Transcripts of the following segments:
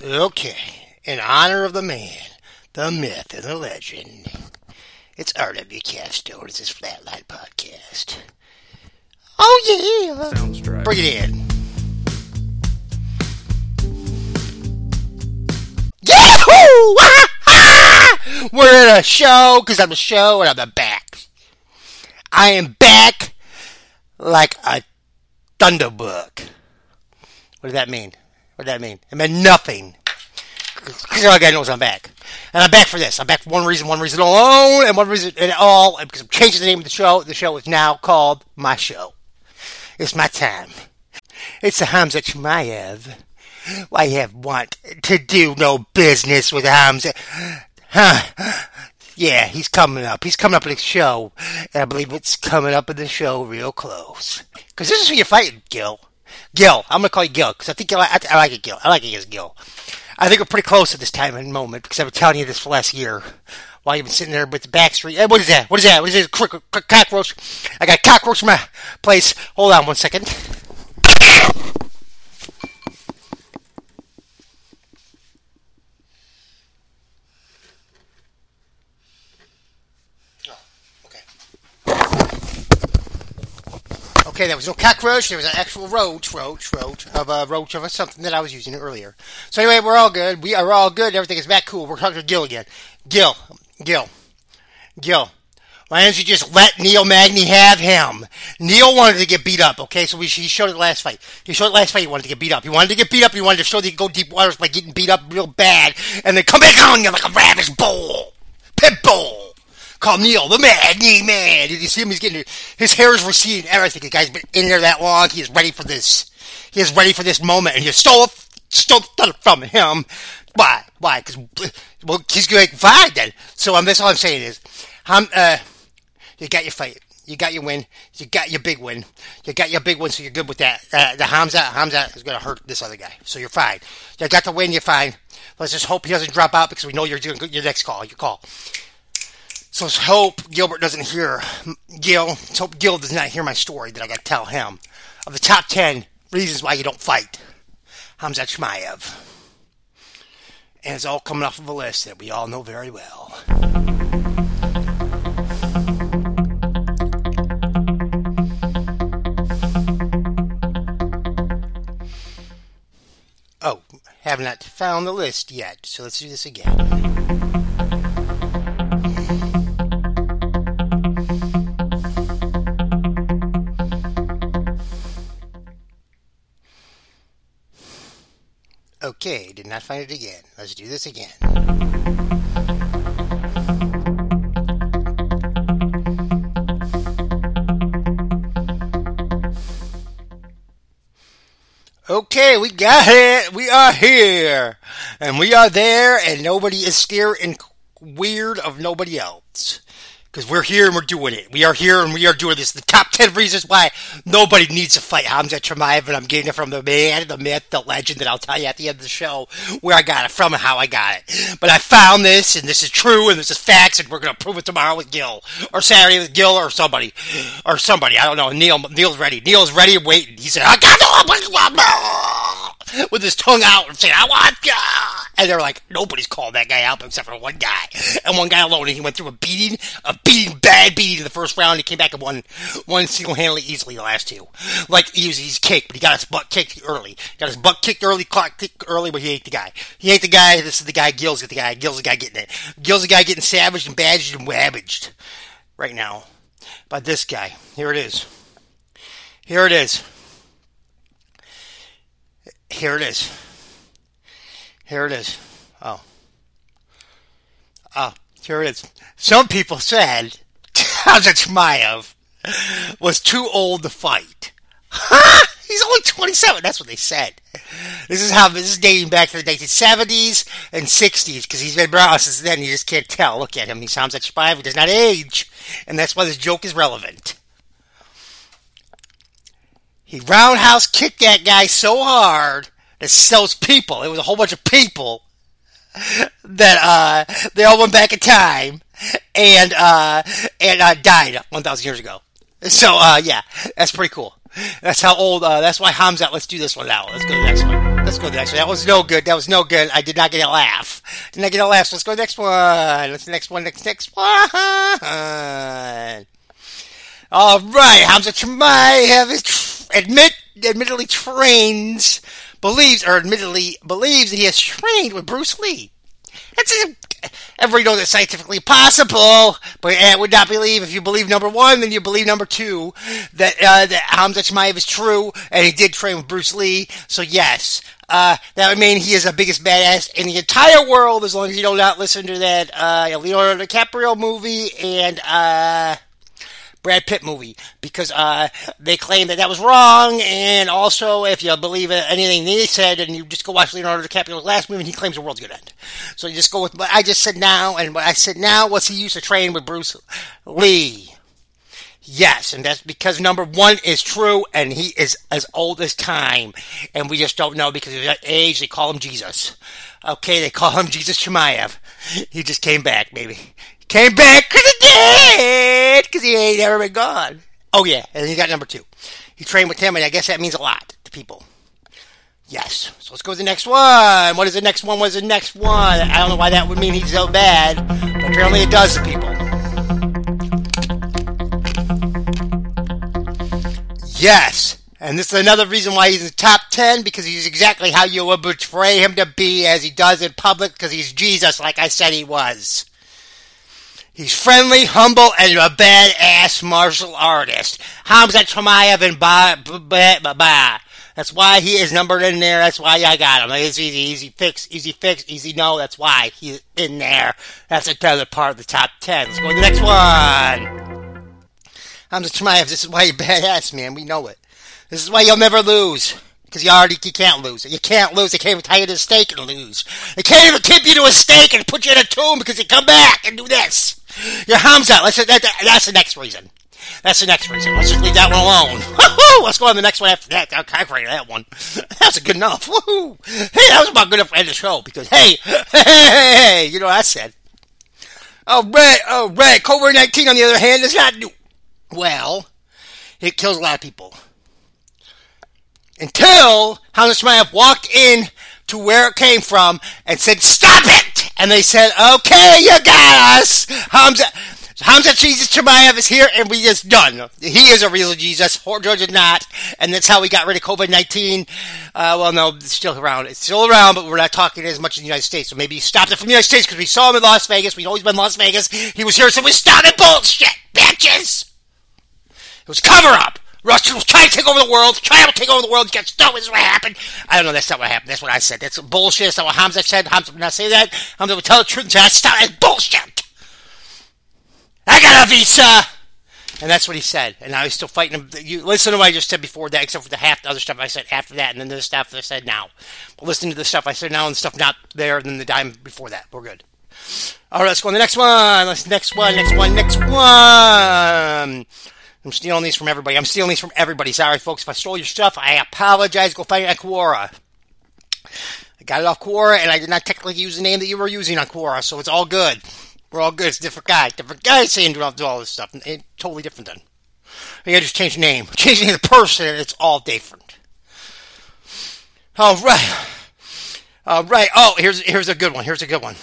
Okay, in honor of the man, the myth, and the legend, it's R.W. Casto. It's his Flatline Podcast. Oh, yeah! Sounds dry. Bring it in. Yahoo! We're in a show because I'm a show and I'm the back. I am back like a thunderbook. What does that mean? What does that mean? It meant nothing. Because all guy knows I'm back. And I'm back for this. I'm back for one reason, one reason alone, and one reason at all. And because I'm changing the name of the show. The show is now called My Show. It's my time. It's the Hamza Chimaev. I have want to do no business with Hamza. Huh. Yeah, he's coming up. He's coming up in the show. And I believe it's coming up in the show real close. Because this is who you're fighting, Gil. Gil. I'm going to call you Gil. Because I think you like, I, I like it, Gil. I like it as Gil. I think we're pretty close at this time and moment. Because I've been telling you this for the last year. While you've been sitting there with the backstreet. Hey, what is that? What is that? What is this? Crick, cockroach. I got cockroach in my place. Hold on one second. Okay, there was no cockroach. There was an actual roach, roach, roach of a roach of a something that I was using earlier. So anyway, we're all good. We are all good. Everything is back cool. We're talking to Gil again. Gil, Gil, Gil. Why don't you just let Neil Magny have him? Neil wanted to get beat up. Okay, so we, he showed it last fight. He showed it last fight. He wanted to get beat up. He wanted to get beat up. He wanted to show that he could go deep waters by getting beat up real bad, and then come back on you like a ravished bull, pit bull called Neil the Magny Man. Did you see him? He's getting his hair is receding. Everything. The guy's been in there that long. He is ready for this. He is ready for this moment, and you stole stole it from him. Why? Why? Because well, he's going fine then. So um, that's all I'm saying is, um, uh, you got your fight. You got your win. You got your big win. You got your big win, so you're good with that. Uh, the Hamza, Hamza is going to hurt this other guy, so you're fine. You got the win. You're fine. Let's just hope he doesn't drop out because we know you're doing good. Your next call. Your call. So let's hope Gilbert doesn't hear Gil. Let's hope Gil does not hear my story that I got to tell him of the top ten reasons why you don't fight Hamza Chimaev. And it's all coming off of a list that we all know very well. Oh, have not found the list yet, so let's do this again. Okay, did not find it again. Let's do this again. Okay, we got it. We are here. And we are there, and nobody is scared and weird of nobody else. Because we're here and we're doing it. We are here and we are doing this. The top 10 reasons why nobody needs to fight Hamza Chimaev, and I'm getting it from the man, the myth, the legend that I'll tell you at the end of the show where I got it from and how I got it. But I found this, and this is true, and this is facts, and we're going to prove it tomorrow with Gil. Or Saturday with Gil, or somebody. Or somebody. I don't know. Neil, Neil's ready. Neil's ready waiting. He said, I got the with his tongue out and saying, I want ya! And they're like, nobody's called that guy out except for one guy. And one guy alone, and he went through a beating, a beating, bad beating in the first round. He came back and won, won single-handedly easily the last two. Like, he was, he's kicked, but he got his butt kicked early. Got his butt kicked early, clock kicked early, but he ate the guy. He ate the guy, this is the guy, Gil's the guy, Gil's the guy getting it. Gil's the guy getting savaged and badged and wabbaged right now by this guy. Here it is. Here it is. Here it is. Here it is. Oh. Ah, here it is. Some people said Chimaev was too old to fight. Ha! He's only 27. That's what they said. This is how this is dating back to the 1970s and 60s because he's been around since then. You just can't tell. Look at him. He sounds like Chimaev. He does not age, and that's why this joke is relevant. He roundhouse kicked that guy so hard that sells people. It was a whole bunch of people that uh, they all went back in time and uh, and uh, died 1,000 years ago. So uh, yeah, that's pretty cool. That's how old. Uh, that's why Hamza. Let's do this one now. Let's go to the next one. Let's go to the next one. That was no good. That was no good. I did not get a laugh. Did not get a laugh. So let's go to the next one. Let's next one. Next next one. All right. Hamza Chimaev is tr- admit admittedly trains believes or admittedly believes that he has trained with Bruce Lee. That's everybody knows it's scientifically possible, but I would not believe if you believe number one, then you believe number two that uh, that Hamza Chimaev is true and he did train with Bruce Lee. So yes, uh, that would mean he is the biggest badass in the entire world as long as you do not listen to that uh, Leonardo DiCaprio movie and. Uh, Brad Pitt movie because uh, they claim that that was wrong. And also, if you believe anything they said, and you just go watch Leonardo DiCaprio's last movie, and he claims the world's to end. So you just go with I just said now, and I said now. What's he used to train with Bruce Lee? Yes, and that's because number one is true, and he is as old as time, and we just don't know because of age. They call him Jesus. Okay, they call him Jesus Chimaev. He just came back, baby. Came back because he did, because he ain't ever been gone. Oh yeah, and he got number two. He trained with him, and I guess that means a lot to people. Yes. So let's go to the next one. What is the next one? What is the next one? I don't know why that would mean he's so bad, but apparently it does to people. Yes. And this is another reason why he's in the top 10 because he's exactly how you would portray him to be as he does in public because he's Jesus, like I said he was. He's friendly, humble, and a badass martial artist. Hamza Chimaev and ba, ba, ba, ba. That's why he is numbered in there. That's why I got him. It's easy, easy fix, easy fix, easy no. That's why he's in there. That's another part of the top 10. Let's go to the next one. Hamza Chimaev, this is why you're badass, man. We know it. This is why you'll never lose. Because you already you can't lose. You can't lose. They can't even tie you to a stake and lose. They can't even keep you to a stake and put you in a tomb because you come back and do this. Your Hamza. Let's that, that, that's the next reason. That's the next reason. Let's just leave that one alone. Let's go on the next one after that. I'll calculate that one. That's good enough. Woo-hoo. Hey, that was about good enough to end the show because hey, hey, hey, hey, you know what I said. Oh, right, oh, right. COVID 19, on the other hand, is not new. Well, it kills a lot of people. Until Hamza Chimaev walked in to where it came from and said, Stop it! And they said, Okay, you got us! Hamza. Hamza Jesus Chimaev is here and we just done. He is a real Jesus. George is not. And that's how we got rid of COVID-19. Uh, well, no, it's still around. It's still around, but we're not talking as much in the United States. So maybe he stopped it from the United States because we saw him in Las Vegas. We've always been Las Vegas. He was here, so we stopped it. Bullshit, bitches! It was cover up. Russia was trying to take over the world, trying to take over the world. You guys know this is what happened. I don't know. That's not what happened. That's what I said. That's bullshit. That's not what Hamza said. Hamza would not say that. Hamza would tell the truth say, stop. That's bullshit. I got a visa. And that's what he said. And now he's still fighting him. You listen to what I just said before that, except for the half the other stuff I said after that, and then the stuff I said now. But listen to the stuff I said now and the stuff not there, and then the time before that. We're good. All right, let's go on the next one. Let's next one, next one, next one. I'm stealing these from everybody. I'm stealing these from everybody. Sorry, folks. If I stole your stuff, I apologize. Go find it on Quora. I got it off Quora, and I did not technically use the name that you were using on Quora, so it's all good. We're all good. It's different guy. Different guy saying do all this stuff. It's totally different then. You gotta just change the name. Change the name of the person, it's all different. All right. All right. Oh, here's here's a good one. Here's a good one.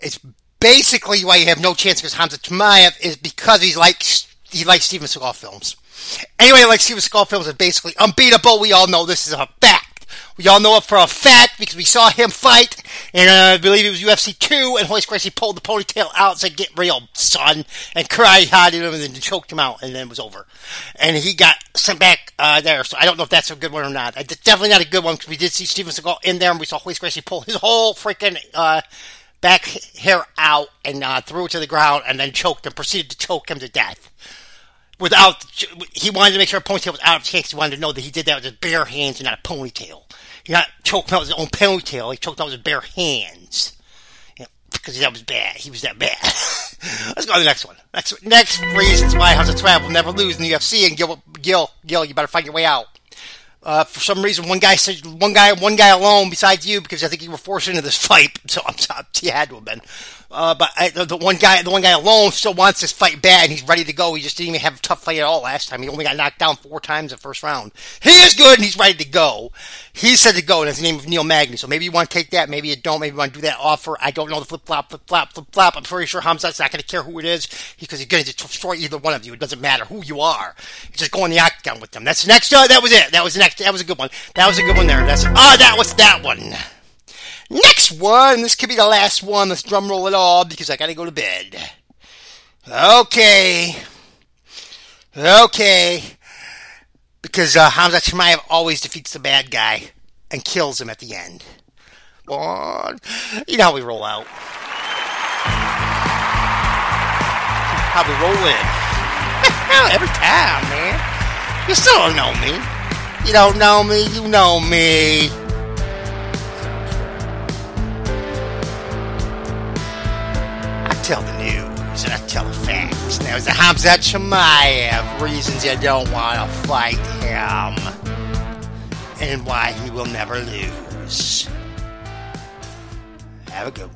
It's basically why you have no chance against Hamza Chimaev is because he's like he likes Steven Seagal films. Anyway, like Steven Seagal films is basically unbeatable. We all know this is a fact. We all know it for a fact because we saw him fight, and uh, I believe it was UFC 2, and Royce Gracie pulled the ponytail out and said, get real, son, and cried hard at him and then choked him out, and then it was over. And he got sent back uh, there, so I don't know if that's a good one or not. It's definitely not a good one because we did see Steven Seagal in there, and we saw Royce Gracie pull his whole freaking uh, back hair out and uh, threw it to the ground and then choked him, proceeded to choke him to death. Without, he wanted to make sure a ponytail was out of case. He wanted to know that he did that with his bare hands and not a ponytail. He not choked out with his own ponytail. He choked out with his bare hands. because that was bad. He was that bad. Let's go to the next one. Next, next reasons why House of Travel never lose in the UFC. And Gil, Gil, Gil, you better find your way out. Uh, for some reason, one guy said one guy, one guy alone besides you, because I think you were forced into this fight. So I'm, you had to have been. Uh, but I, the, the, one guy, the one guy alone, still wants this fight bad, and he's ready to go. He just didn't even have a tough fight at all last time. He only got knocked down four times in the first round. He is good, and he's ready to go. He said to go, and it's the name of Neil Magny. So maybe you want to take that, maybe you don't. Maybe you want to do that offer. I don't know the flip flop, flip flop, flip flop. I'm pretty sure Khamzat's not going to care who it is because he's going to destroy either one of you. It doesn't matter who you are. You just go in the octagon with them. That's the next. Uh, that was it. That was the next. That was a good one. That was a good one there. That's ah, oh, that was that one. Next one, this could be the last one. Let's drum roll it all because I gotta go to bed. Okay. Okay. Because uh, Hamza Chimaev always defeats the bad guy and kills him at the end. On. You know how we roll out. How we roll in. Every time, man. You still don't know me. You don't know me, you know me. Tell the news and I tell the facts. Now, it's a Khamzat Chimaev reasons you don't want to fight him and why he will never lose. Have a good one.